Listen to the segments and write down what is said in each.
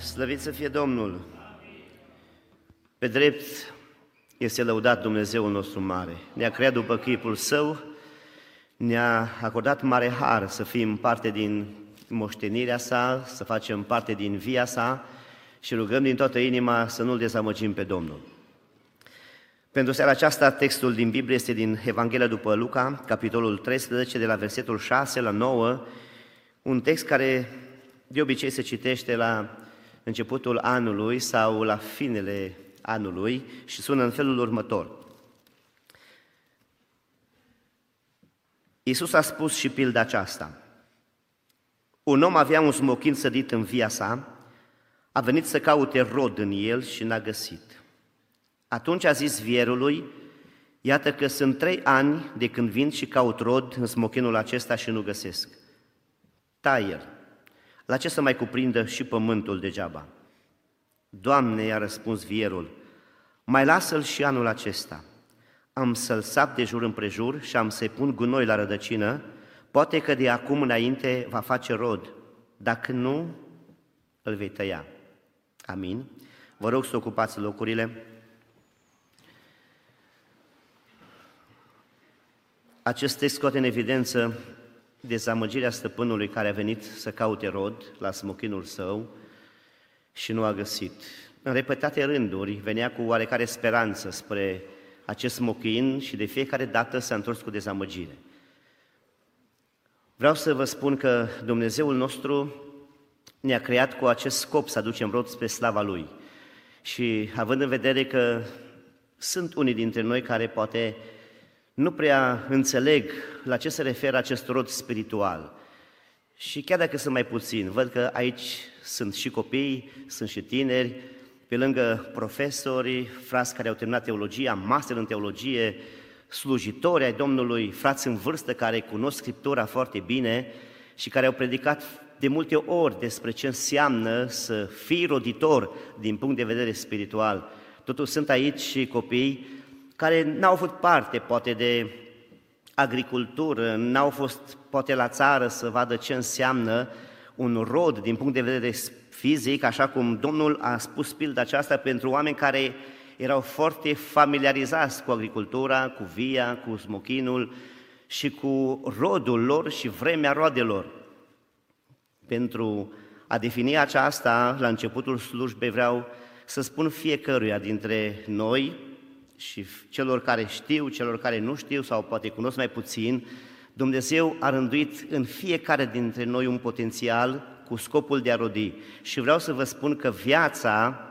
Slăvit să fie Domnul! Pe drept este lăudat Dumnezeul nostru mare. Ne-a creat după chipul Său, ne-a acordat mare har să fim parte din moștenirea Sa, să facem parte din via Sa și rugăm din toată inima să nu-L dezamăgim pe Domnul. Pentru seara aceasta, textul din Biblie este din Evanghelia după Luca, capitolul 13, de la versetul 6 la 9, un text care de obicei se citește la începutul anului sau la finele anului și sună în felul următor. Iisus a spus și pilda aceasta. Un om avea un smochin sădit în via sa, a venit să caute rod în el și n-a găsit. Atunci a zis vierului, iată că sunt trei ani de când vin și caut rod în smochinul acesta și nu găsesc. Tai el. La ce să mai cuprindă și pământul degeaba? Doamne, i-a răspuns vierul, mai lasă-l și anul acesta. Am să-l sap de jur împrejur și am să-i pun gunoi la rădăcină, poate că de acum înainte va face rod, dacă nu, îl vei tăia. Amin. Vă rog să ocupați locurile. Acest text scoate în evidență dezamăgirea stăpânului care a venit să caute rod la smochinul său și nu a găsit. În repetate rânduri venea cu oarecare speranță spre acest smochin și de fiecare dată s-a întors cu dezamăgire. Vreau să vă spun că Dumnezeul nostru ne-a creat cu acest scop să aducem rod spre slava Lui. Și având în vedere că sunt unii dintre noi care poate nu prea înțeleg la ce se referă acest rod spiritual. Și chiar dacă sunt mai puțini, văd că aici sunt și copii, sunt și tineri, pe lângă profesori, frați care au terminat teologia, master în teologie, slujitori ai Domnului, frați în vârstă care cunosc Scriptura foarte bine și care au predicat de multe ori despre ce înseamnă să fii roditor din punct de vedere spiritual. Totuși sunt aici și copii care n-au avut parte, poate, de agricultură, n-au fost, poate, la țară să vadă ce înseamnă un rod din punct de vedere fizic, așa cum Domnul a spus pilda aceasta pentru oameni care erau foarte familiarizați cu agricultura, cu via, cu smochinul și cu rodul lor și vremea roadelor. Pentru a defini aceasta, la începutul slujbei vreau să spun fiecăruia dintre noi și celor care știu, celor care nu știu sau poate cunosc mai puțin, Dumnezeu a rânduit în fiecare dintre noi un potențial cu scopul de a rodi. Și vreau să vă spun că viața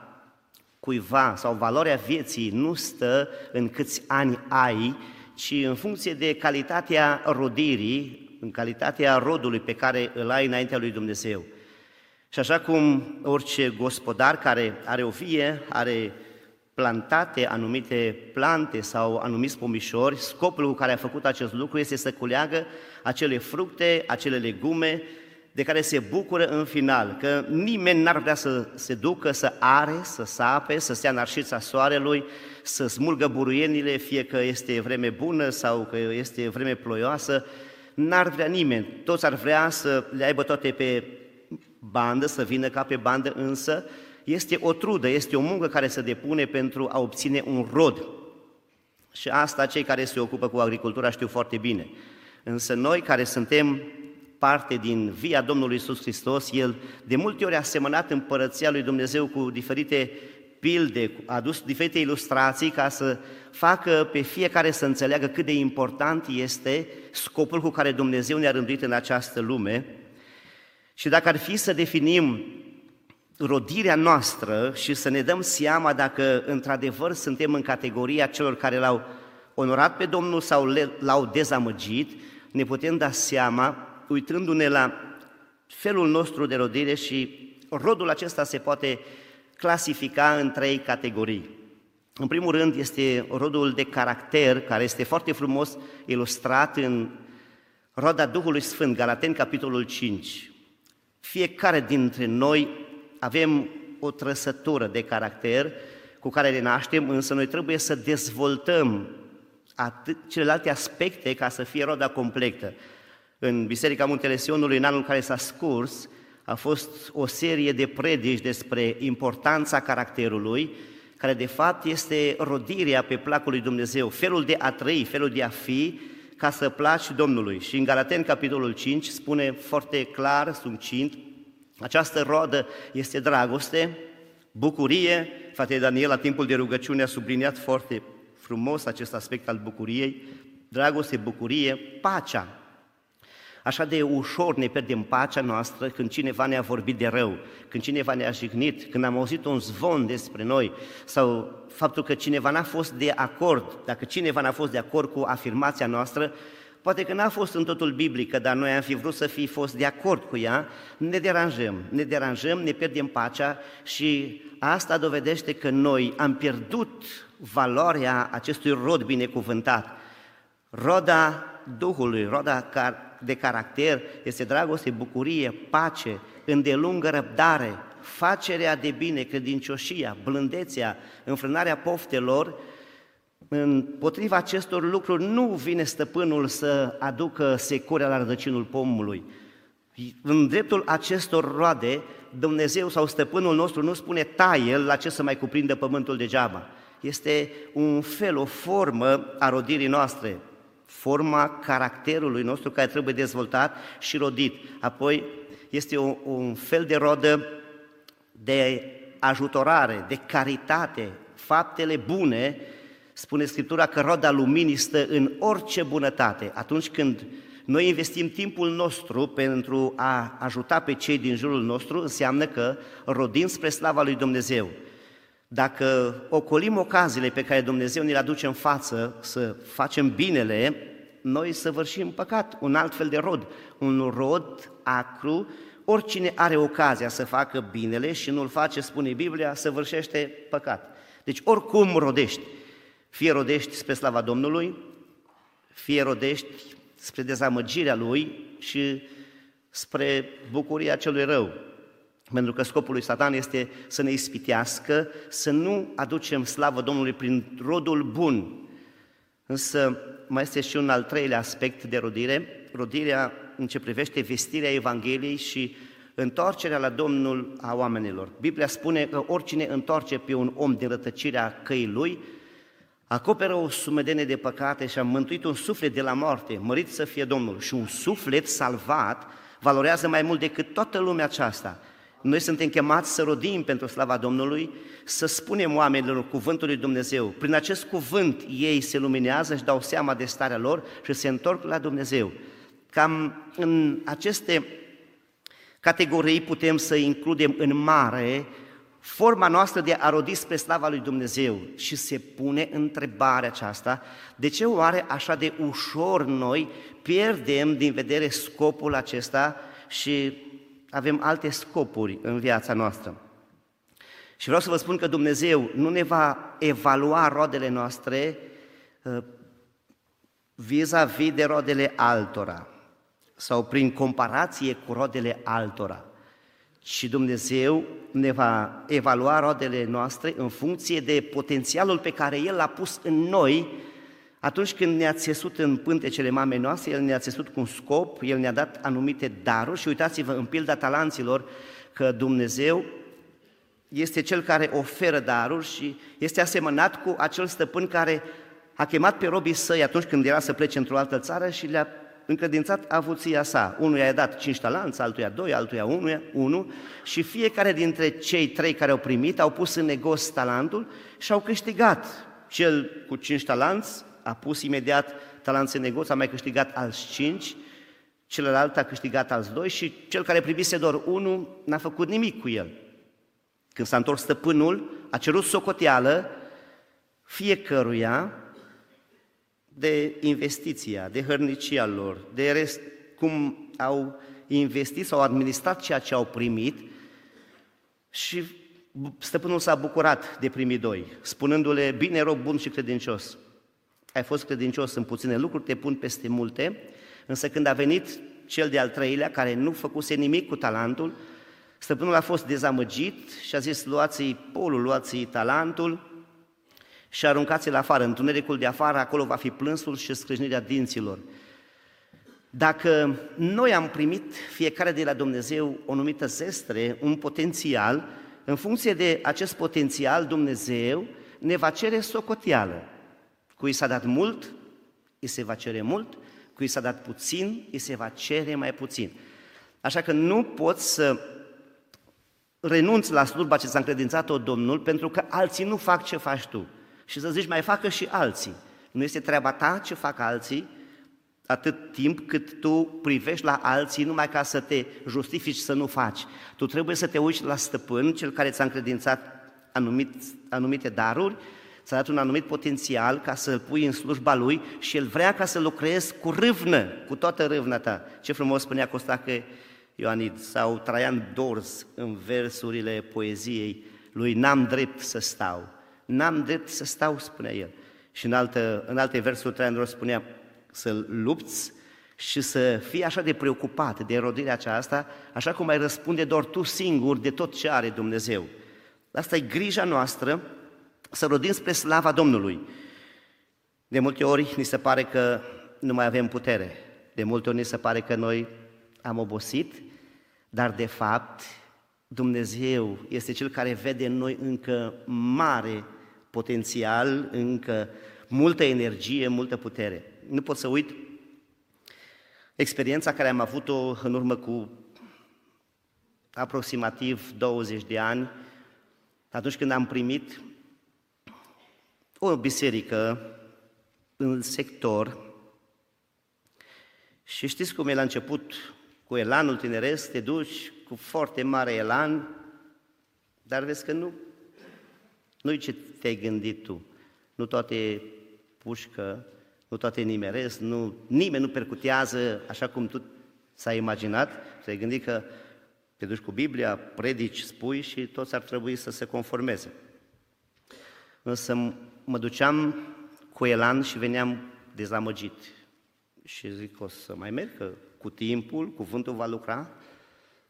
cuiva sau valoarea vieții nu stă în câți ani ai, ci în funcție de calitatea rodirii, în calitatea rodului pe care îl ai înaintea lui Dumnezeu. Și așa cum orice gospodar care are o vie, are plantate anumite plante sau anumiți pomișori, scopul cu care a făcut acest lucru este să culeagă acele fructe, acele legume de care se bucură în final, că nimeni n-ar vrea să se ducă, să are, să sape, să stea în arșița soarelui, să smulgă buruienile, fie că este vreme bună sau că este vreme ploioasă, n-ar vrea nimeni. Toți ar vrea să le aibă toate pe bandă, să vină ca pe bandă, însă este o trudă, este o muncă care se depune pentru a obține un rod. Și asta cei care se ocupă cu agricultura știu foarte bine. Însă noi care suntem parte din via Domnului Isus Hristos, El de multe ori a semănat împărăția lui Dumnezeu cu diferite pilde, a adus diferite ilustrații ca să facă pe fiecare să înțeleagă cât de important este scopul cu care Dumnezeu ne-a rânduit în această lume. Și dacă ar fi să definim rodirea noastră și să ne dăm seama dacă într-adevăr suntem în categoria celor care l-au onorat pe Domnul sau l-au dezamăgit, ne putem da seama uitându-ne la felul nostru de rodire și rodul acesta se poate clasifica în trei categorii. În primul rând este rodul de caracter, care este foarte frumos ilustrat în roda Duhului Sfânt, Galaten, capitolul 5. Fiecare dintre noi avem o trăsătură de caracter cu care ne naștem, însă noi trebuie să dezvoltăm atât celelalte aspecte ca să fie roda completă. În Biserica Muntele Sionului, în anul care s-a scurs, A fost o serie de predici despre importanța caracterului, care de fapt este rodirea pe placul lui Dumnezeu, felul de a trăi, felul de a fi, ca să placi Domnului. Și în Galaten, capitolul 5, spune foarte clar, succint, această rodă este dragoste, bucurie, Fratele Daniel, la timpul de rugăciune, a subliniat foarte frumos acest aspect al bucuriei, dragoste, bucurie, pacea. Așa de ușor ne pierdem pacea noastră când cineva ne-a vorbit de rău, când cineva ne-a jignit, când am auzit un zvon despre noi sau faptul că cineva n-a fost de acord, dacă cineva n-a fost de acord cu afirmația noastră, poate că n-a fost în totul biblică, dar noi am fi vrut să fi fost de acord cu ea, ne deranjăm, ne deranjăm, ne pierdem pacea și asta dovedește că noi am pierdut valoarea acestui rod binecuvântat. Roda Duhului, roda de caracter este dragoste, bucurie, pace, îndelungă răbdare, facerea de bine, credincioșia, blândețea, înfrânarea poftelor, împotriva acestor lucruri nu vine stăpânul să aducă securea la rădăcinul pomului. În dreptul acestor roade, Dumnezeu sau stăpânul nostru nu spune taie la ce să mai cuprindă pământul degeaba. Este un fel, o formă a rodirii noastre, forma caracterului nostru care trebuie dezvoltat și rodit. Apoi este un, un fel de rodă de ajutorare, de caritate, faptele bune, spune Scriptura că roda luminii stă în orice bunătate. Atunci când noi investim timpul nostru pentru a ajuta pe cei din jurul nostru, înseamnă că rodim spre slava lui Dumnezeu. Dacă ocolim ocaziile pe care Dumnezeu ne le aduce în față să facem binele, noi săvârșim păcat, un alt fel de rod, un rod acru. Oricine are ocazia să facă binele și nu-l face, spune Biblia, săvârșește păcat. Deci oricum rodești, fie rodești spre slava Domnului, fie rodești spre dezamăgirea Lui și spre bucuria celui rău. Pentru că scopul lui Satan este să ne ispitească, să nu aducem slavă Domnului prin rodul bun. Însă mai este și un al treilea aspect de rodire, rodirea în ce privește vestirea Evangheliei și întoarcerea la Domnul a oamenilor. Biblia spune că oricine întoarce pe un om din rătăcirea căii lui, acoperă o sumedenie de păcate și a mântuit un suflet de la moarte, mărit să fie Domnul. Și un suflet salvat valorează mai mult decât toată lumea aceasta. Noi suntem chemați să rodim pentru slava Domnului, să spunem oamenilor cuvântul lui Dumnezeu. Prin acest cuvânt ei se luminează și dau seama de starea lor și se întorc la Dumnezeu. Cam în aceste categorii putem să includem în mare forma noastră de a rodi spre slava lui Dumnezeu și se pune întrebarea aceasta, de ce oare așa de ușor noi pierdem din vedere scopul acesta și avem alte scopuri în viața noastră? Și vreau să vă spun că Dumnezeu nu ne va evalua roadele noastre uh, vis-a-vis de roadele altora sau prin comparație cu rodele altora și Dumnezeu ne va evalua roadele noastre în funcție de potențialul pe care El l-a pus în noi. Atunci când ne-a țesut în pântecele mamei noastre, El ne-a țesut cu un scop, El ne-a dat anumite daruri. Și uitați-vă în pilda talanților că Dumnezeu este Cel care oferă daruri și este asemănat cu acel stăpân care a chemat pe robii săi atunci când era să plece într-o altă țară și le-a încredințat avuția sa. Unul i-a dat cinci talanți, altuia doi, altuia unu, unu și fiecare dintre cei trei care au primit au pus în negos talentul și au câștigat. Cel cu cinci talanți a pus imediat talanți în negos, a mai câștigat alți cinci, celălalt a câștigat alți doi și cel care primise doar unul n-a făcut nimic cu el. Când s-a întors stăpânul, a cerut socoteală fiecăruia de investiția, de hărnicia lor, de rest, cum au investit sau administrat ceea ce au primit. Și stăpânul s-a bucurat de primii doi, spunându-le, bine rog bun și credincios, ai fost credincios în puține lucruri, te pun peste multe, însă când a venit cel de-al treilea, care nu făcuse nimic cu talentul, stăpânul a fost dezamăgit și a zis, luați-i polul, luați-i talentul, și aruncați-l afară, întunericul de afară, acolo va fi plânsul și scrâșnirea dinților. Dacă noi am primit fiecare de la Dumnezeu o numită zestre, un potențial, în funcție de acest potențial, Dumnezeu ne va cere socoteală. Cui s-a dat mult, îi se va cere mult, cui s-a dat puțin, îi se va cere mai puțin. Așa că nu poți să renunți la slujba ce ți-a încredințat-o Domnul pentru că alții nu fac ce faci tu. Și să zici, mai facă și alții. Nu este treaba ta ce fac alții, atât timp cât tu privești la alții numai ca să te justifici să nu faci. Tu trebuie să te uiți la stăpân, cel care ți-a încredințat anumit, anumite daruri, ți-a dat un anumit potențial ca să-l pui în slujba lui și el vrea ca să lucrezi cu râvnă, cu toată râvna ta. Ce frumos spunea Costache Ioanid sau Traian Dors în versurile poeziei lui N-am drept să stau. N-am drept să stau, spunea el. Și în, altă, în alte versuri Traian Dors spunea să lupți și să fii așa de preocupat de erodirea aceasta, așa cum ai răspunde doar tu singur de tot ce are Dumnezeu. Asta e grija noastră, să rodim spre slava Domnului. De multe ori ni se pare că nu mai avem putere. De multe ori ni se pare că noi am obosit, dar de fapt Dumnezeu este Cel care vede în noi încă mare potențial, încă multă energie, multă putere. Nu pot să uit experiența care am avut-o în urmă cu aproximativ 20 de ani, atunci când am primit o biserică în sector și știți cum e la început, cu elanul tineresc, te duci cu foarte mare elan, dar vezi că nu, nu ce te-ai gândit tu. Nu toate pușcă, nu toate nimeresc, nu, nimeni nu percutează așa cum tu s-ai imaginat. Ți-ai gândit că te duci cu Biblia, predici, spui și toți ar trebui să se conformeze. Însă mă duceam cu elan și veneam dezamăgit. Și zic, o să mai merg, că cu timpul cuvântul va lucra.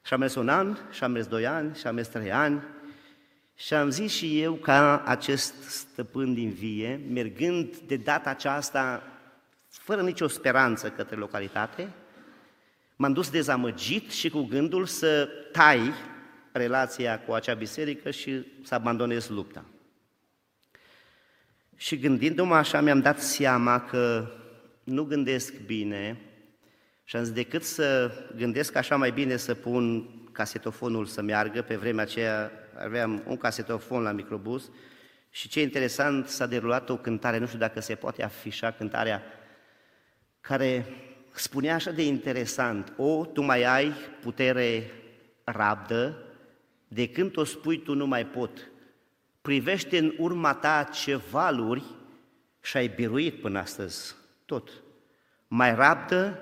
Și am mers un an, și am mers doi ani, și am mers trei ani. Și am zis și eu ca acest stăpân din vie, mergând de data aceasta fără nicio speranță către localitate, m-am dus dezamăgit și cu gândul să tai relația cu acea biserică și să abandonez lupta. Și gândindu-mă așa, mi-am dat seama că nu gândesc bine și am zis, decât să gândesc așa mai bine să pun casetofonul să meargă, pe vremea aceea aveam un casetofon la microbus și ce interesant, s-a derulat o cântare, nu știu dacă se poate afișa cântarea, care spunea așa de interesant, o, tu mai ai putere rabdă, de când o spui tu nu mai pot, privește în urma ta ce valuri și ai biruit până astăzi tot. Mai rabdă,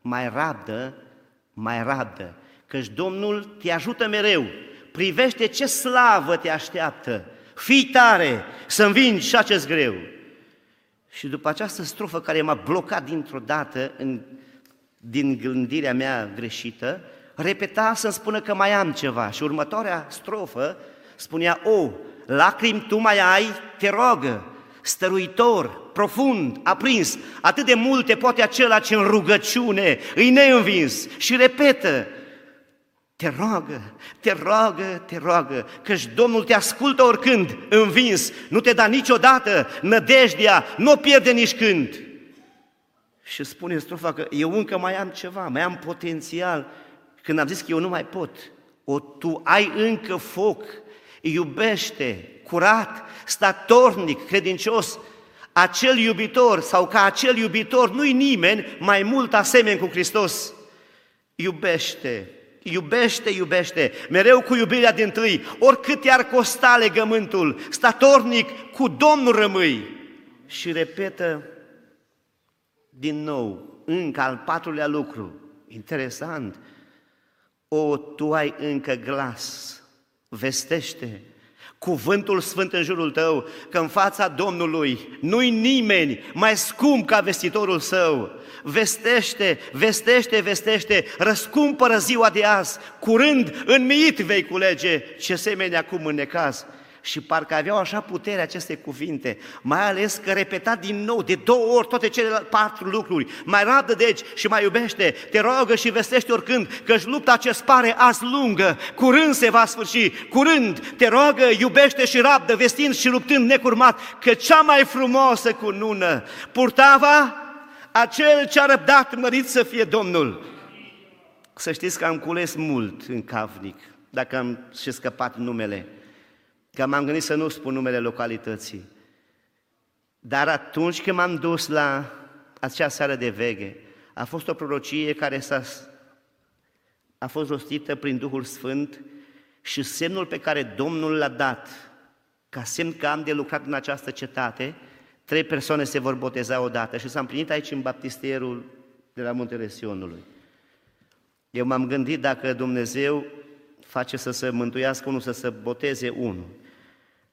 mai rabdă, mai rabdă, căci Domnul te ajută mereu. Privește ce slavă te așteaptă. Fii tare să învingi și acest greu. Și după această strofă care m-a blocat dintr-o dată în, din gândirea mea greșită, repeta să-mi spună că mai am ceva. Și următoarea strofă spunea, o, lacrimi tu mai ai, te rogă, stăruitor, profund, aprins, atât de multe poate acela ce în rugăciune îi neînvins și repetă, te roagă, te roagă, te roagă, căci Domnul te ascultă oricând, învins, nu te da niciodată nădejdea, nu o pierde nici când. Și spune strofa că eu încă mai am ceva, mai am potențial. Când am zis că eu nu mai pot, o, tu ai încă foc, iubește, curat, statornic, credincios, acel iubitor sau ca acel iubitor nu-i nimeni mai mult asemeni cu Hristos. Iubește, iubește, iubește, mereu cu iubirea din tâi, oricât i-ar costa legământul, statornic, cu Domnul rămâi. Și repetă din nou, încă al patrulea lucru, interesant, o, tu ai încă glas, vestește cuvântul sfânt în jurul tău, că în fața Domnului nu-i nimeni mai scump ca vestitorul său. Vestește, vestește, vestește, răscumpără ziua de azi, curând în miit vei culege ce semeni acum în necaz. Și parcă aveau așa putere aceste cuvinte, mai ales că repeta din nou, de două ori, toate cele patru lucruri. Mai rabdă deci și mai iubește, te rogă și vestește oricând, că lupta ce pare azi lungă, curând se va sfârși, curând te rogă, iubește și rabdă, vestind și luptând necurmat, că cea mai frumoasă cunună purtava acel ce a răbdat mărit să fie Domnul. Să știți că am cules mult în Cavnic, dacă am și scăpat numele, că m-am gândit să nu spun numele localității. Dar atunci când m-am dus la acea seară de veghe, a fost o prorocie care s-a, a fost rostită prin Duhul Sfânt și semnul pe care Domnul l-a dat, ca semn că am de lucrat în această cetate, trei persoane se vor boteza odată și s-a împlinit aici în baptistierul de la Muntele Sionului. Eu m-am gândit dacă Dumnezeu face să se mântuiască unul, să se boteze unul,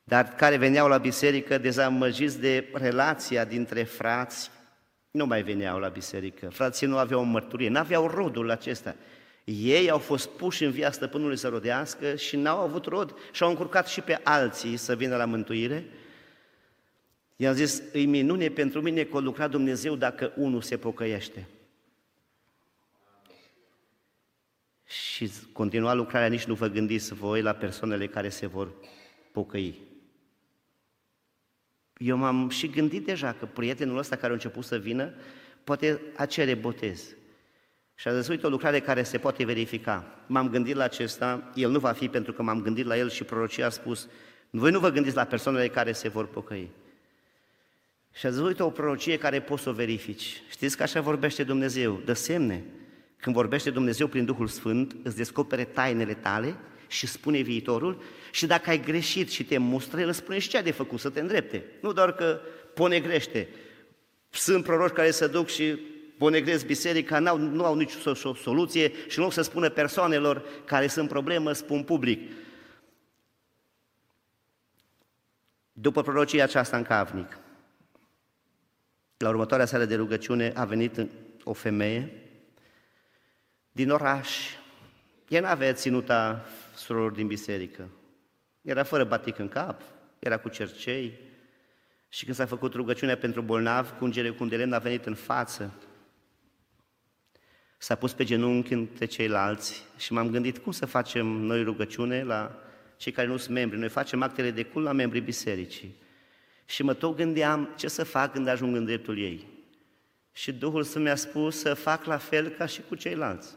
dar care veneau la biserică dezamăgiți de relația dintre frați, nu mai veneau la biserică. Frații nu aveau o mărturie, nu aveau rodul acesta. Ei au fost puși în via stăpânului să rodească și n-au avut rod și au încurcat și pe alții să vină la mântuire. I-am zis, îi minune pentru mine că a lucrat Dumnezeu dacă unul se pocăiește. și continua lucrarea, nici nu vă gândiți voi la persoanele care se vor pocăi. Eu m-am și gândit deja că prietenul ăsta care a început să vină, poate a cere botez. Și a zis, uite, o lucrare care se poate verifica. M-am gândit la acesta, el nu va fi pentru că m-am gândit la el și prorocia a spus, voi nu vă gândiți la persoanele care se vor pocăi. Și a zis, uite, o prorocie care poți să o verifici. Știți că așa vorbește Dumnezeu, dă semne. Când vorbește Dumnezeu prin Duhul Sfânt, îți descopere tainele tale și spune viitorul și dacă ai greșit și te mustră, El spune și ce ai de făcut, să te îndrepte. Nu doar că ponegrește. Sunt proroși care se duc și ponegresc biserica, n-au, nu au nicio soluție și în loc să spună persoanelor care sunt problemă, spun public. După prorocia aceasta în Cavnic, la următoarea seară de rugăciune a venit o femeie din oraș. El nu avea ținuta surorilor din biserică. Era fără batic în cap, era cu cercei. Și când s-a făcut rugăciunea pentru bolnav, cu ungere cu un de lemn a venit în față. S-a pus pe genunchi între ceilalți și m-am gândit cum să facem noi rugăciune la cei care nu sunt membri. Noi facem actele de cult la membrii bisericii. Și mă tot gândeam ce să fac când ajung în dreptul ei. Și Duhul să mi-a spus să fac la fel ca și cu ceilalți.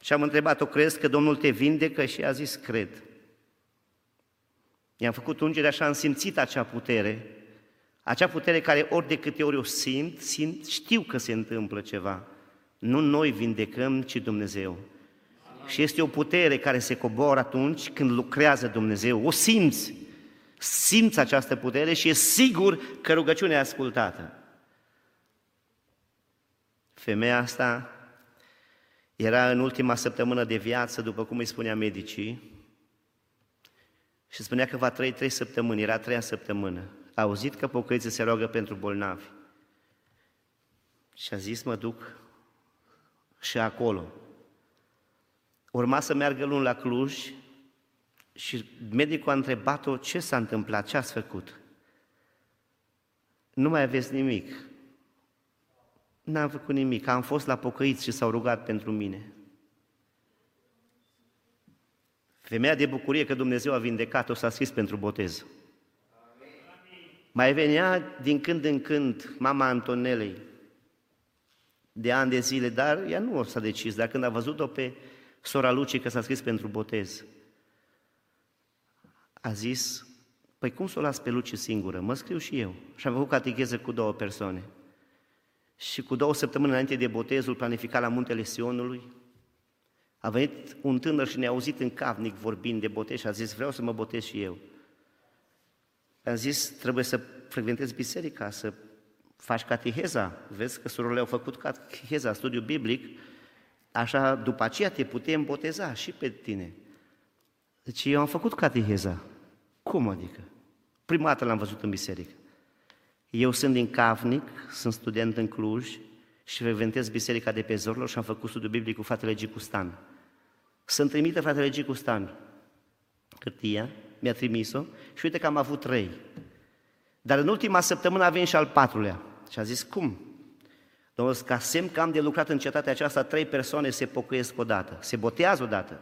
Și am întrebat-o, crezi că Domnul te vindecă? Și a zis, cred. I-am făcut ungere așa, am simțit acea putere, acea putere care ori de câte ori o simt, simt, știu că se întâmplă ceva. Nu noi vindecăm, ci Dumnezeu. Și este o putere care se coboară atunci când lucrează Dumnezeu. O simți. Simți această putere și e sigur că rugăciunea e ascultată. Femeia asta era în ultima săptămână de viață, după cum îi spunea medicii, și spunea că va trăi trei săptămâni, era treia săptămână. A auzit că pocăiții se roagă pentru bolnavi. Și a zis, mă duc și acolo. Urma să meargă luni la Cluj și medicul a întrebat-o ce s-a întâmplat, ce ați făcut. Nu mai aveți nimic. N-am făcut nimic, am fost la pocăiți și s-au rugat pentru mine. Femeia de bucurie că Dumnezeu a vindecat-o s-a scris pentru botez. Mai venea din când în când mama Antonelei, de ani de zile, dar ea nu s-a decis, dar când a văzut-o pe sora Lucie că s-a scris pentru botez, a zis, păi cum să o las pe Lucie singură? Mă scriu și eu. Și am făcut catecheză cu două persoane. Și cu două săptămâni înainte de botezul planificat la muntele Sionului, a venit un tânăr și ne-a auzit în cavnic vorbind de botez și a zis, vreau să mă botez și eu. Am zis, trebuie să frecventezi biserica, să faci cateheza. Vezi că surorile au făcut cateheza, studiu biblic, așa după aceea te putem boteza și pe tine. Deci eu am făcut cateheza. Cum adică? Prima dată l-am văzut în biserică. Eu sunt din Cavnic, sunt student în Cluj și frecventez biserica de pe Zorlor și am făcut studiu biblic cu fratele Gicustan. Să-mi trimită fratele Gicustan hârtia mi-a trimis-o și uite că am avut trei. Dar în ultima săptămână a venit și al patrulea. Și a zis, cum? Domnul, ca semn că am de lucrat în cetatea aceasta, trei persoane se pocăiesc odată, se botează odată.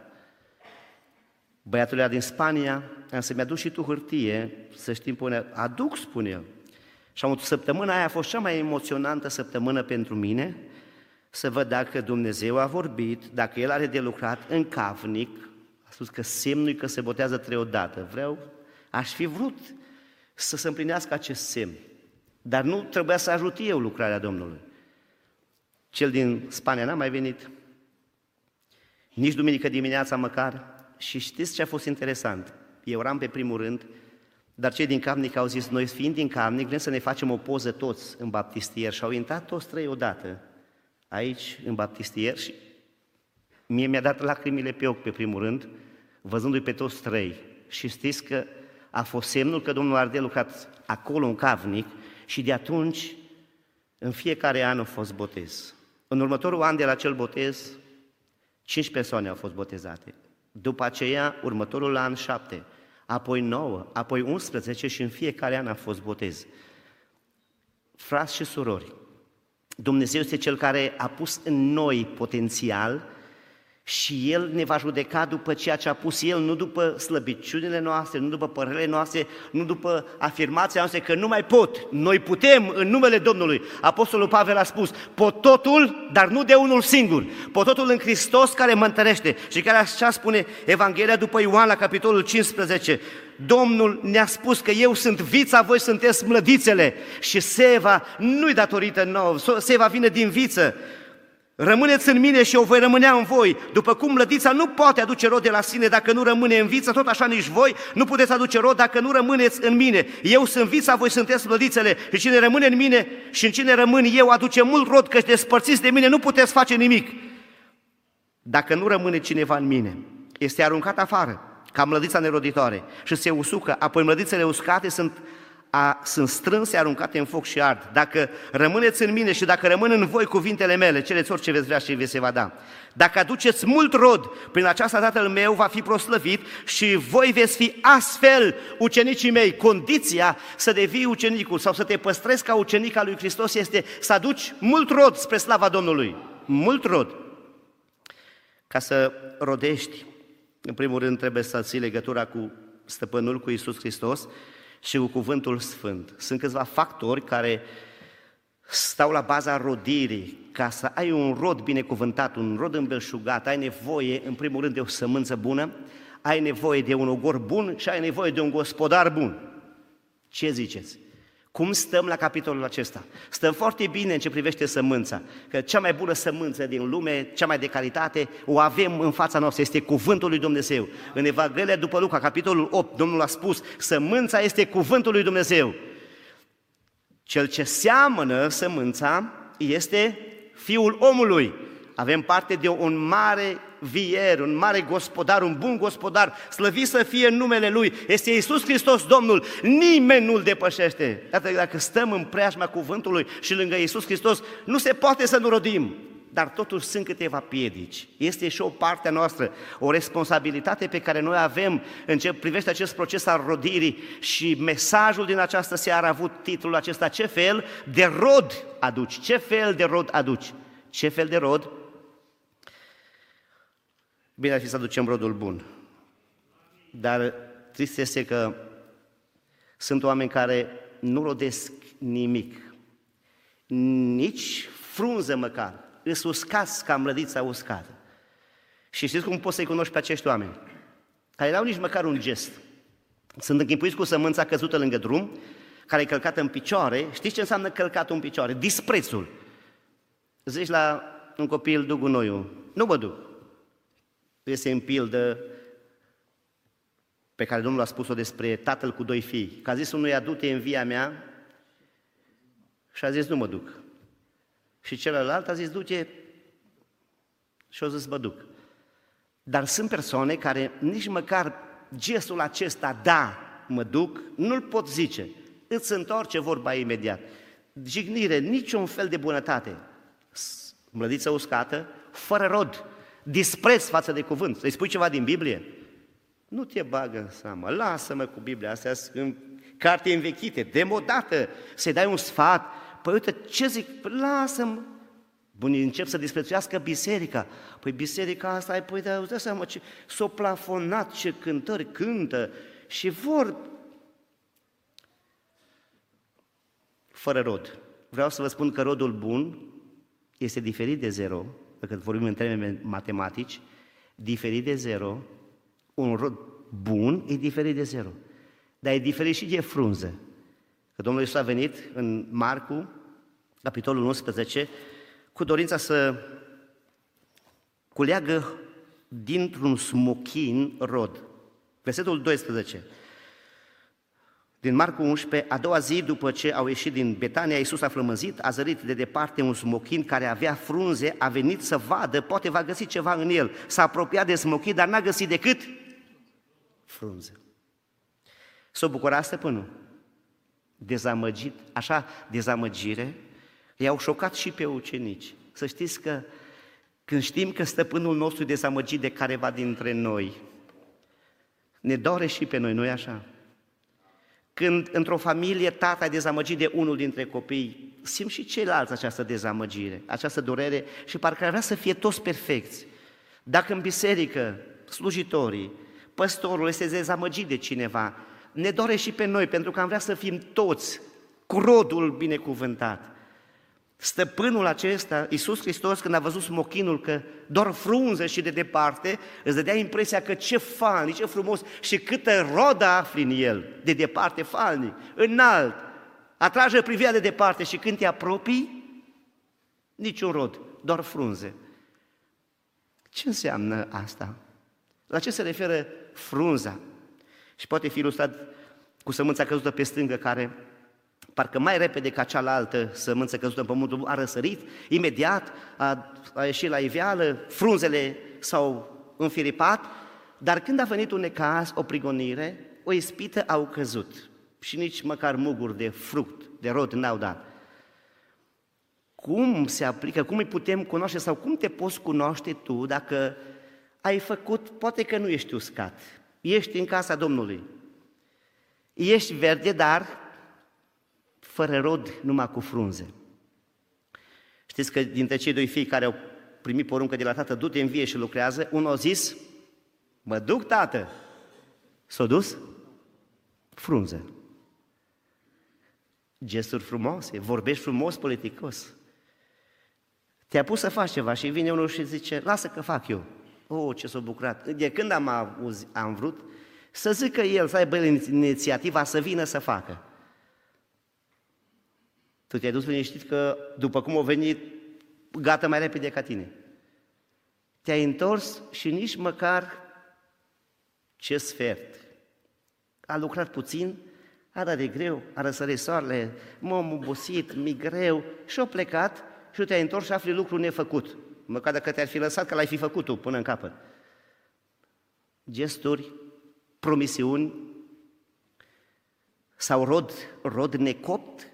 Băiatul era din Spania, am să-mi aduc și tu hârtie, să știm, pune, aduc, spune el. Și am săptămâna aia a fost cea mai emoționantă săptămână pentru mine, să văd dacă Dumnezeu a vorbit, dacă El are de lucrat în cavnic, a spus că semnul că se botează trei odată. Vreau, aș fi vrut să se împlinească acest semn, dar nu trebuia să ajut eu lucrarea Domnului. Cel din Spania n-a mai venit, nici duminică dimineața măcar, și știți ce a fost interesant? Eu eram pe primul rând, dar cei din Camnic au zis, noi fiind din Camnic, vrem să ne facem o poză toți în baptistier și au intrat toți trei odată aici, în baptistier și mie mi-a dat lacrimile pe ochi pe primul rând, văzându-i pe toți trei. Și știți că a fost semnul că domnul Ardel lucrat acolo în Cavnic și de atunci, în fiecare an a fost botez. În următorul an de la acel botez, cinci persoane au fost botezate. După aceea, următorul an, șapte, apoi nouă, apoi 11 și în fiecare an a fost botez. Frați și surori, Dumnezeu este Cel care a pus în noi potențial și El ne va judeca după ceea ce a pus El, nu după slăbiciunile noastre, nu după părerile noastre, nu după afirmația noastră că nu mai pot. Noi putem în numele Domnului. Apostolul Pavel a spus, pot totul, dar nu de unul singur. Pot totul în Hristos care mă întărește. Și care așa spune Evanghelia după Ioan la capitolul 15. Domnul ne-a spus că eu sunt vița, voi sunteți mlădițele și seva nu-i datorită nouă, seva vine din viță. Rămâneți în mine și eu voi rămânea în voi. După cum lădița nu poate aduce rod de la sine dacă nu rămâne în viță, tot așa nici voi nu puteți aduce rod dacă nu rămâneți în mine. Eu sunt vița, voi sunteți lădițele și cine rămâne în mine și în cine rămân eu aduce mult rod, că despărțiți de mine nu puteți face nimic. Dacă nu rămâne cineva în mine, este aruncat afară, ca mlădița neroditoare și se usucă, apoi mlădițele uscate sunt a, sunt strânse, aruncate în foc și ard. Dacă rămâneți în mine și dacă rămân în voi cuvintele mele, cereți orice veți vrea și vi se va da. Dacă aduceți mult rod, prin aceasta Tatăl meu va fi proslăvit și voi veți fi astfel ucenicii mei. Condiția să devii ucenicul sau să te păstrezi ca ucenic al lui Hristos este să aduci mult rod spre slava Domnului. Mult rod. Ca să rodești, în primul rând trebuie să ții legătura cu stăpânul, cu Isus Hristos, și cu cuvântul sfânt. Sunt câțiva factori care stau la baza rodirii. Ca să ai un rod binecuvântat, un rod îmbelșugat, ai nevoie, în primul rând, de o sămânță bună, ai nevoie de un ogor bun și ai nevoie de un gospodar bun. Ce ziceți? Cum stăm la capitolul acesta? Stăm foarte bine în ce privește sămânța, că cea mai bună sămânță din lume, cea mai de calitate, o avem în fața noastră, este cuvântul lui Dumnezeu. În Evanghelia după Luca, capitolul 8, Domnul a spus, sămânța este cuvântul lui Dumnezeu. Cel ce seamănă sămânța este Fiul omului. Avem parte de un mare vier, un mare gospodar, un bun gospodar, slăvit să fie în numele Lui, este Iisus Hristos Domnul, nimeni nu-L depășește. Iată, dacă stăm în preajma cuvântului și lângă Iisus Hristos, nu se poate să nu rodim, dar totuși sunt câteva piedici. Este și o parte a noastră, o responsabilitate pe care noi avem în ce privește acest proces al rodirii. Și mesajul din această seară a avut titlul acesta, ce fel de rod aduci, ce fel de rod aduci, ce fel de rod Bine ar fi să aducem rodul bun. Dar trist este că sunt oameni care nu rodesc nimic, nici frunză măcar, îs uscați ca mlădița uscată. Și știți cum poți să-i cunoști pe acești oameni? Care n-au nici măcar un gest. Sunt închipuiți cu sămânța căzută lângă drum, care e călcată în picioare. Știți ce înseamnă călcat în picioare? Disprețul. Zici la un copil, du gunoiul. Nu mă duc este în pildă pe care Domnul a spus-o despre tatăl cu doi fii. Că a zis unui adu-te în via mea și a zis nu mă duc. Și celălalt a zis du-te și a zis mă duc. Dar sunt persoane care nici măcar gestul acesta, da, mă duc, nu-l pot zice. Îți întoarce vorba imediat. Jignire, niciun fel de bunătate. Mlădiță uscată, fără rod dispreț față de cuvânt. Să-i spui ceva din Biblie? Nu te bagă în seamă, lasă-mă cu Biblia, astea sunt carte învechite, demodată, să-i dai un sfat. Păi uite, ce zic? Lasă-mă. Bunii încep să disprețuiască biserica. Păi biserica asta, ai păi, dar dă seama ce s-o plafonat, ce cântări cântă și vor fără rod. Vreau să vă spun că rodul bun este diferit de zero, dacă vorbim în termeni matematici, diferit de zero, un rod bun e diferit de zero, dar e diferit și de frunză. Că Domnul Iisus a venit în Marcu, capitolul 11, cu dorința să culeagă dintr-un smochin rod. Versetul 12. Din Marcu 11, a doua zi după ce au ieșit din Betania, Iisus a flămânzit, a zărit de departe un smochin care avea frunze, a venit să vadă, poate va găsi ceva în el. S-a apropiat de smochin, dar n-a găsit decât frunze. S-a bucurat stăpânul. Dezamăgit, așa, dezamăgire, i-au șocat și pe ucenici. Să știți că când știm că stăpânul nostru e dezamăgit de careva dintre noi, ne dore și pe noi, nu-i așa? Când într-o familie tata e dezamăgit de unul dintre copii, simt și ceilalți această dezamăgire, această durere și parcă ar vrea să fie toți perfecți. Dacă în biserică slujitorii, păstorul este dezamăgit de cineva, ne dore și pe noi, pentru că am vrea să fim toți cu rodul binecuvântat. Stăpânul acesta, Iisus Hristos, când a văzut smochinul că doar frunze și de departe, îți dădea impresia că ce falnic, ce frumos și câtă rodă afli în el, de departe, falnic, înalt, atrage privirea de departe și când te apropii, niciun rod, doar frunze. Ce înseamnă asta? La ce se referă frunza? Și poate fi ilustrat cu sămânța căzută pe stângă care parcă mai repede ca cealaltă sămânță căzută în pământul, a răsărit, imediat a, a ieșit la iveală, frunzele s-au înfiripat, dar când a venit un necaz, o prigonire, o ispită au căzut și nici măcar muguri de fruct, de rod n-au dat. Cum se aplică, cum îi putem cunoaște sau cum te poți cunoaște tu dacă ai făcut, poate că nu ești uscat, ești în casa Domnului, ești verde, dar fără rod, numai cu frunze. Știți că dintre cei doi fii care au primit poruncă de la tată, du-te în vie și lucrează, unul a zis, mă duc, tată. S-a dus? Frunze. Gesturi frumoase, vorbești frumos politicos. Te-a pus să faci ceva și vine unul și zice, lasă că fac eu. Oh, ce s-a bucurat. De când am, am vrut să zică el, să aibă inițiativa să vină să facă. Tu te-ai dus liniștit că după cum au venit, gata mai repede ca tine. Te-ai întors și nici măcar ce sfert. A lucrat puțin, a dat de greu, a răsărit soarele, m-am obosit, mi greu și a plecat și te-ai întors și afli lucru nefăcut. Măcar dacă te-ar fi lăsat că l-ai fi făcut tu până în capăt. Gesturi, promisiuni sau rod, rod necopt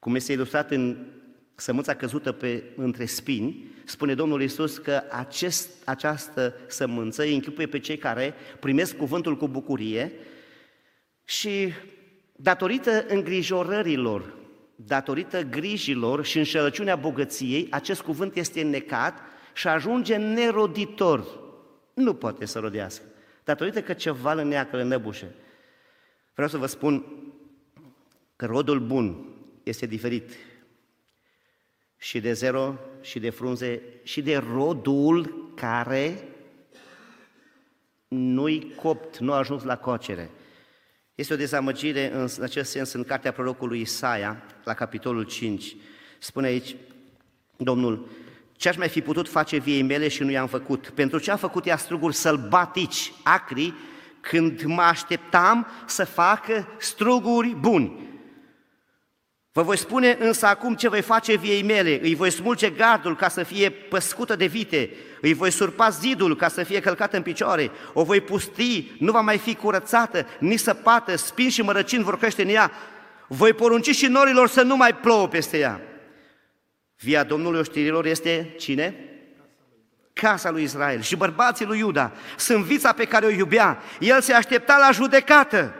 cum este ilustrat în sămânța căzută pe, între spini, spune Domnul Isus că acest, această sămânță îi închipuie pe cei care primesc cuvântul cu bucurie și datorită îngrijorărilor, datorită grijilor și înșelăciunea bogăției, acest cuvânt este necat și ajunge neroditor. Nu poate să rodească, datorită că ceva îl neacă, îl năbușe. Vreau să vă spun că rodul bun este diferit și de zero, și de frunze, și de rodul care nu-i copt, nu a ajuns la cocere. Este o dezamăgire în acest sens în cartea prorocului Isaia, la capitolul 5. Spune aici Domnul, ce aș mai fi putut face viei mele și nu i-am făcut? Pentru ce a făcut ea struguri sălbatici, acri, când mă așteptam să facă struguri buni? Vă voi spune însă acum ce voi face viei mele, îi voi smulge gardul ca să fie păscută de vite, îi voi surpa zidul ca să fie călcat în picioare, o voi pusti, nu va mai fi curățată, nici săpată, spin și mărăcini vor crește în ea, voi porunci și norilor să nu mai plouă peste ea. Via Domnului oștirilor este cine? casa lui Israel și bărbații lui Iuda sunt vița pe care o iubea. El se aștepta la judecată.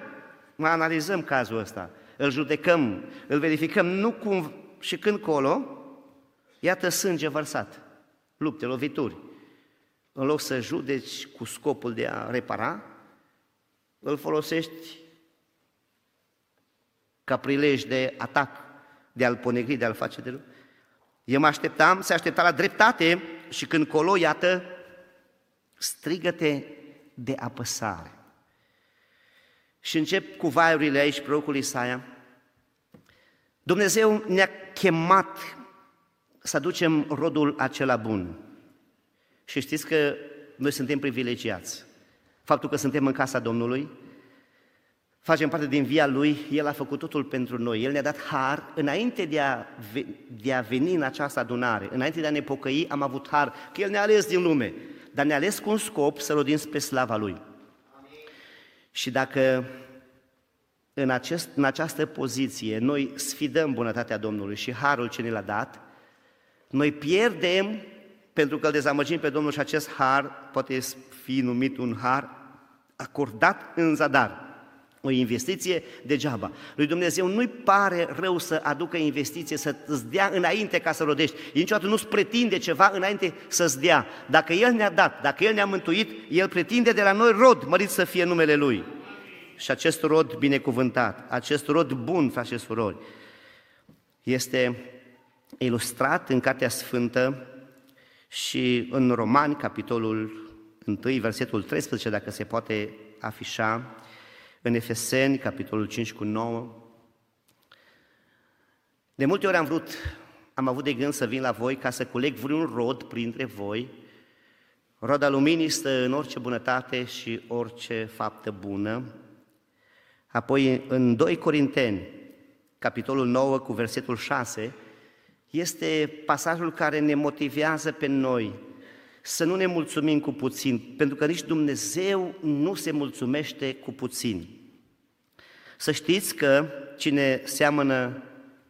Mă analizăm cazul ăsta, îl judecăm, îl verificăm, nu cum și când colo, iată sânge vărsat, lupte, lovituri. În loc să judeci cu scopul de a repara, îl folosești ca prilej de atac, de a-l ponegri, de a-l face de rău. Eu mă așteptam, se aștepta la dreptate și când colo, iată, strigăte de apăsare. Și încep cu vaiurile aici, prorocul Isaia. Dumnezeu ne-a chemat să aducem rodul acela bun. Și știți că noi suntem privilegiați. Faptul că suntem în casa Domnului, facem parte din via Lui, El a făcut totul pentru noi. El ne-a dat har înainte de a, de a veni în această adunare, înainte de a ne pocăi, am avut har, că El ne-a ales din lume, dar ne-a ales cu un scop să rodim spre slava Lui. Amin. Și dacă în, acest, în această poziție noi sfidăm bunătatea Domnului și harul ce ne l-a dat, noi pierdem, pentru că îl dezamăgim pe Domnul și acest har poate fi numit un har acordat în zadar. O investiție degeaba. Lui Dumnezeu nu-i pare rău să aducă investiție, să îți dea înainte ca să rodești. El niciodată nu-ți pretinde ceva înainte să-ți dea. Dacă El ne-a dat, dacă El ne-a mântuit, El pretinde de la noi rod, mărit să fie numele Lui. Și acest rod binecuvântat, acest rod bun, frate și surori, este ilustrat în Cartea Sfântă și în Romani, capitolul 1, versetul 13, dacă se poate afișa, în Efeseni, capitolul 5 cu 9. De multe ori am vrut, am avut de gând să vin la voi ca să coleg vreun rod printre voi. Roda luminii stă în orice bunătate și orice faptă bună. Apoi în 2 Corinteni, capitolul 9 cu versetul 6, este pasajul care ne motivează pe noi să nu ne mulțumim cu puțin, pentru că nici Dumnezeu nu se mulțumește cu puțin. Să știți că cine seamănă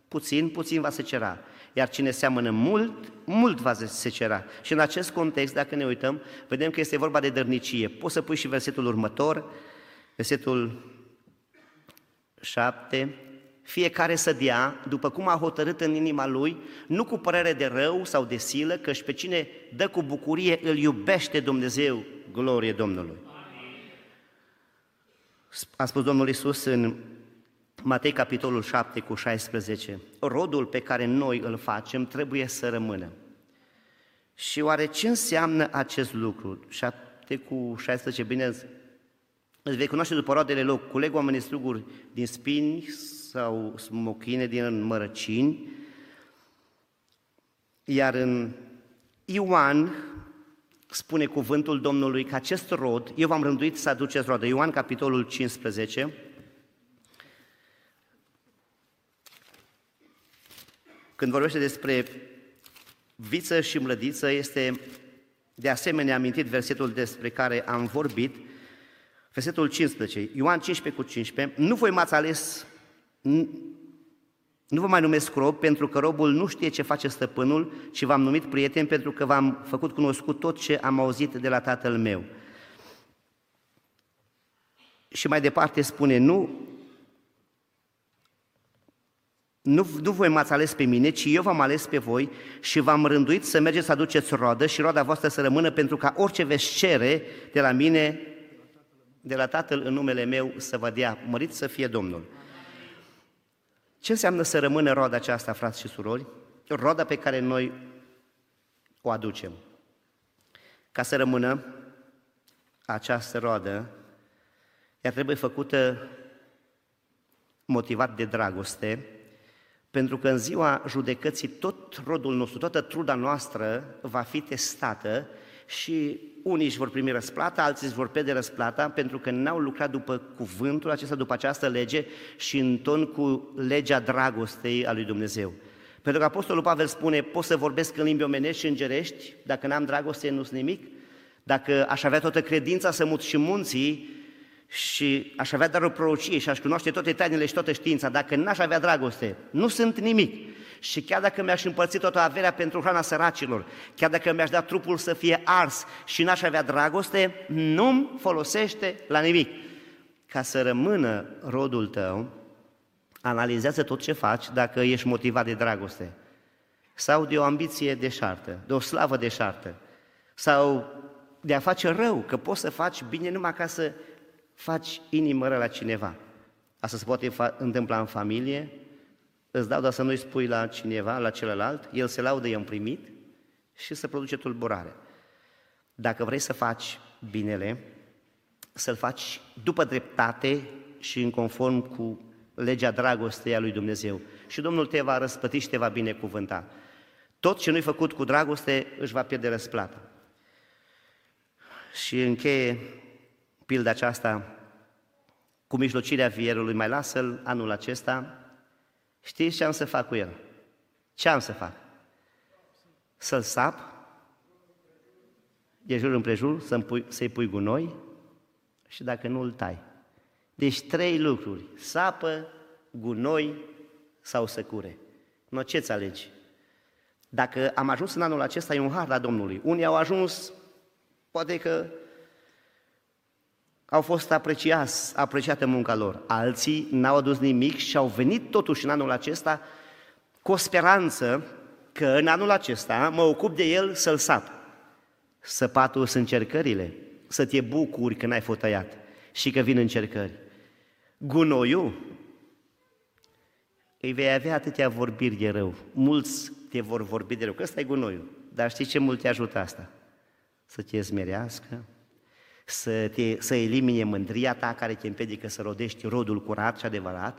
puțin, puțin va secera, iar cine seamănă mult, mult va secera. Și în acest context, dacă ne uităm, vedem că este vorba de dărnicie. Poți să pui și versetul următor, versetul 7, fiecare să dea după cum a hotărât în inima lui, nu cu părere de rău sau de silă, căci pe cine dă cu bucurie îl iubește Dumnezeu, glorie Domnului. A spus Domnul Isus în Matei capitolul 7 cu 16, rodul pe care noi îl facem trebuie să rămână. Și oare ce înseamnă acest lucru? 7 cu 16, bine, îți vei cunoaște după roadele loc, culeg oamenii struguri din spini sau smochine din mărăcini, iar în Ioan spune cuvântul Domnului că acest rod, eu v-am rânduit să aduceți rodă. Ioan, capitolul 15, când vorbește despre viță și mlădiță, este de asemenea amintit versetul despre care am vorbit, versetul 15, Ioan 15 cu 15, nu voi m-ați ales nu vă mai numesc rob pentru că robul nu știe ce face stăpânul, ci v-am numit prieten pentru că v-am făcut cunoscut tot ce am auzit de la tatăl meu. Și mai departe spune, nu, nu, nu voi m-ați ales pe mine, ci eu v-am ales pe voi și v-am rânduit să mergeți să aduceți roadă și roada voastră să rămână pentru ca orice veți cere de la mine, de la Tatăl în numele meu, să vă dea. Mărit să fie Domnul. Ce înseamnă să rămână roada aceasta, frați și surori? Roada pe care noi o aducem. Ca să rămână această roadă, ea trebuie făcută motivat de dragoste, pentru că în ziua judecății tot rodul nostru, toată truda noastră va fi testată și unii își vor primi răsplata, alții își vor pierde răsplata pentru că n-au lucrat după cuvântul acesta, după această lege și în ton cu legea dragostei a lui Dumnezeu. Pentru că Apostolul Pavel spune, pot să vorbesc în limbi omenești și îngerești, dacă n-am dragoste nu sunt nimic, dacă aș avea toată credința să mut și munții și aș avea dar o prorocie și aș cunoaște toate tainele și toată știința, dacă n-aș avea dragoste, nu sunt nimic. Și chiar dacă mi-aș împărți toată averea pentru hrana săracilor, chiar dacă mi-aș da trupul să fie ars și n-aș avea dragoste, nu-mi folosește la nimic. Ca să rămână rodul tău, analizează tot ce faci dacă ești motivat de dragoste sau de o ambiție deșartă, de o slavă deșartă, sau de a face rău, că poți să faci bine numai ca să faci inimă rău la cineva. Asta se poate întâmpla în familie, îți dau, dar să nu-i spui la cineva, la celălalt, el se laudă, i-am primit și se produce tulburare. Dacă vrei să faci binele, să-l faci după dreptate și în conform cu legea dragostei a lui Dumnezeu. Și Domnul te va răspăti și te va binecuvânta. Tot ce nu-i făcut cu dragoste își va pierde răsplata. Și încheie pilda aceasta cu mijlocirea vierului. Mai lasă-l anul acesta. Știți ce am să fac cu el? Ce am să fac? Să-l sap de jur împrejur, să pui, să-i pui gunoi și dacă nu îl tai. Deci trei lucruri. Sapă, gunoi sau săcure. Nu ce-ți alegi? Dacă am ajuns în anul acesta, e un har la Domnului. Unii au ajuns, poate că au fost apreciați, apreciată munca lor. Alții n-au adus nimic și au venit totuși în anul acesta cu o speranță că în anul acesta mă ocup de el să-l sap. Săpatul sunt încercările, să te bucuri că n-ai fost tăiat și că vin încercări. Gunoiul, îi vei avea atâtea vorbiri de rău. Mulți te vor vorbi de rău, că ăsta e gunoiul. Dar știi ce mult te ajută asta? Să te smerească, să, te, să elimine mândria ta care te împiedică să rodești rodul curat și adevărat.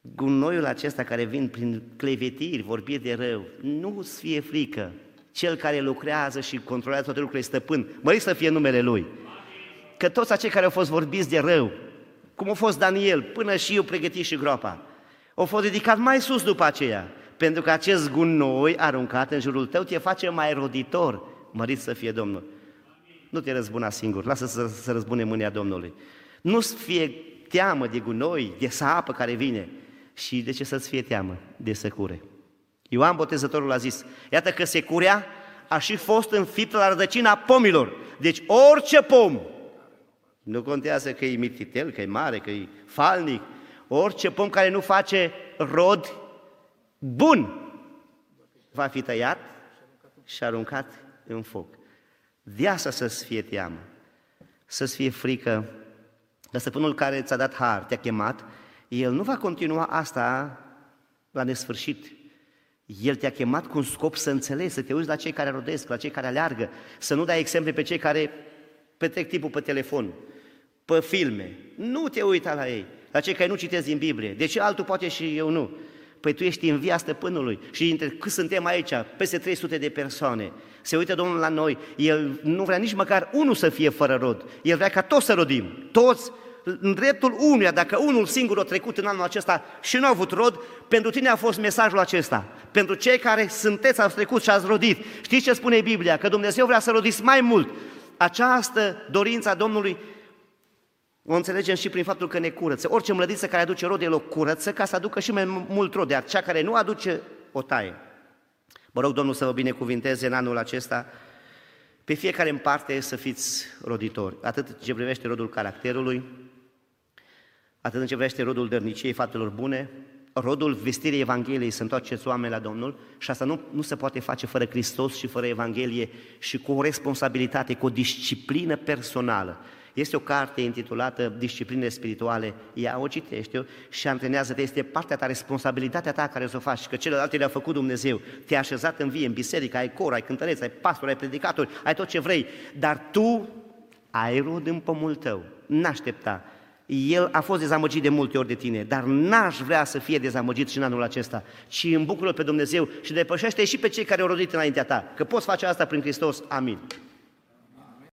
Gunoiul acesta care vin prin clevetiri, vorbiri de rău, nu-ți fie frică. Cel care lucrează și controlează toate lucrurile stăpân, mări să fie numele Lui. Că toți acei care au fost vorbiți de rău, cum a fost Daniel, până și eu pregătit și groapa, au fost ridicat mai sus după aceea, pentru că acest gunoi aruncat în jurul tău te face mai roditor. Mărit să fie Domnul. Nu te răzbuna singur, lasă să se răzbune mânia Domnului. Nu-ți fie teamă de gunoi, de sapă care vine. Și de ce să-ți fie teamă? De secure. Ioan Botezătorul a zis, iată că securea a și fost înfiptă la rădăcina pomilor. Deci orice pom, nu contează că e mititel, că e mare, că e falnic, orice pom care nu face rod bun va fi tăiat și aruncat în foc. De asta să-ți fie teamă, să-ți fie frică, că stăpânul care ți-a dat har, te-a chemat, el nu va continua asta la nesfârșit. El te-a chemat cu un scop să înțelegi, să te uiți la cei care rodesc, la cei care aleargă, să nu dai exemple pe cei care petrec timpul pe telefon, pe filme. Nu te uita la ei, la cei care nu citesc din Biblie. De ce altul poate și eu nu? Păi tu ești în via stăpânului și dintre cât suntem aici, peste 300 de persoane, se uită Domnul la noi, El nu vrea nici măcar unul să fie fără rod, El vrea ca toți să rodim, toți în dreptul unuia, dacă unul singur a trecut în anul acesta și nu a avut rod, pentru tine a fost mesajul acesta. Pentru cei care sunteți, ați trecut și ați rodit. Știți ce spune Biblia? Că Dumnezeu vrea să rodiți mai mult. Această dorință a Domnului o înțelegem și prin faptul că ne curăță. Orice mlădiță care aduce rod, el o curăță ca să aducă și mai mult rod, iar cea care nu aduce, o taie. Mă rog Domnul să vă binecuvinteze în anul acesta, pe fiecare în parte să fiți roditori, atât ce privește rodul caracterului, atât în ce privește rodul dărniciei fatelor bune, rodul vestirii Evangheliei să întoarceți oameni la Domnul și asta nu, nu se poate face fără Hristos și fără Evanghelie și cu o responsabilitate, cu o disciplină personală. Este o carte intitulată Discipline spirituale, ia o citește și antrenează-te, este partea ta, responsabilitatea ta care să o faci, că celelalte le-a făcut Dumnezeu. Te-a așezat în vie, în biserică, ai cor, ai cântăreți, ai pastor, ai predicatori, ai tot ce vrei, dar tu ai rod în pomul tău, n-aștepta. El a fost dezamăgit de multe ori de tine, dar n-aș vrea să fie dezamăgit și în anul acesta, ci îmbucură pe Dumnezeu și depășește și pe cei care au rodit înaintea ta, că poți face asta prin Hristos. Amin.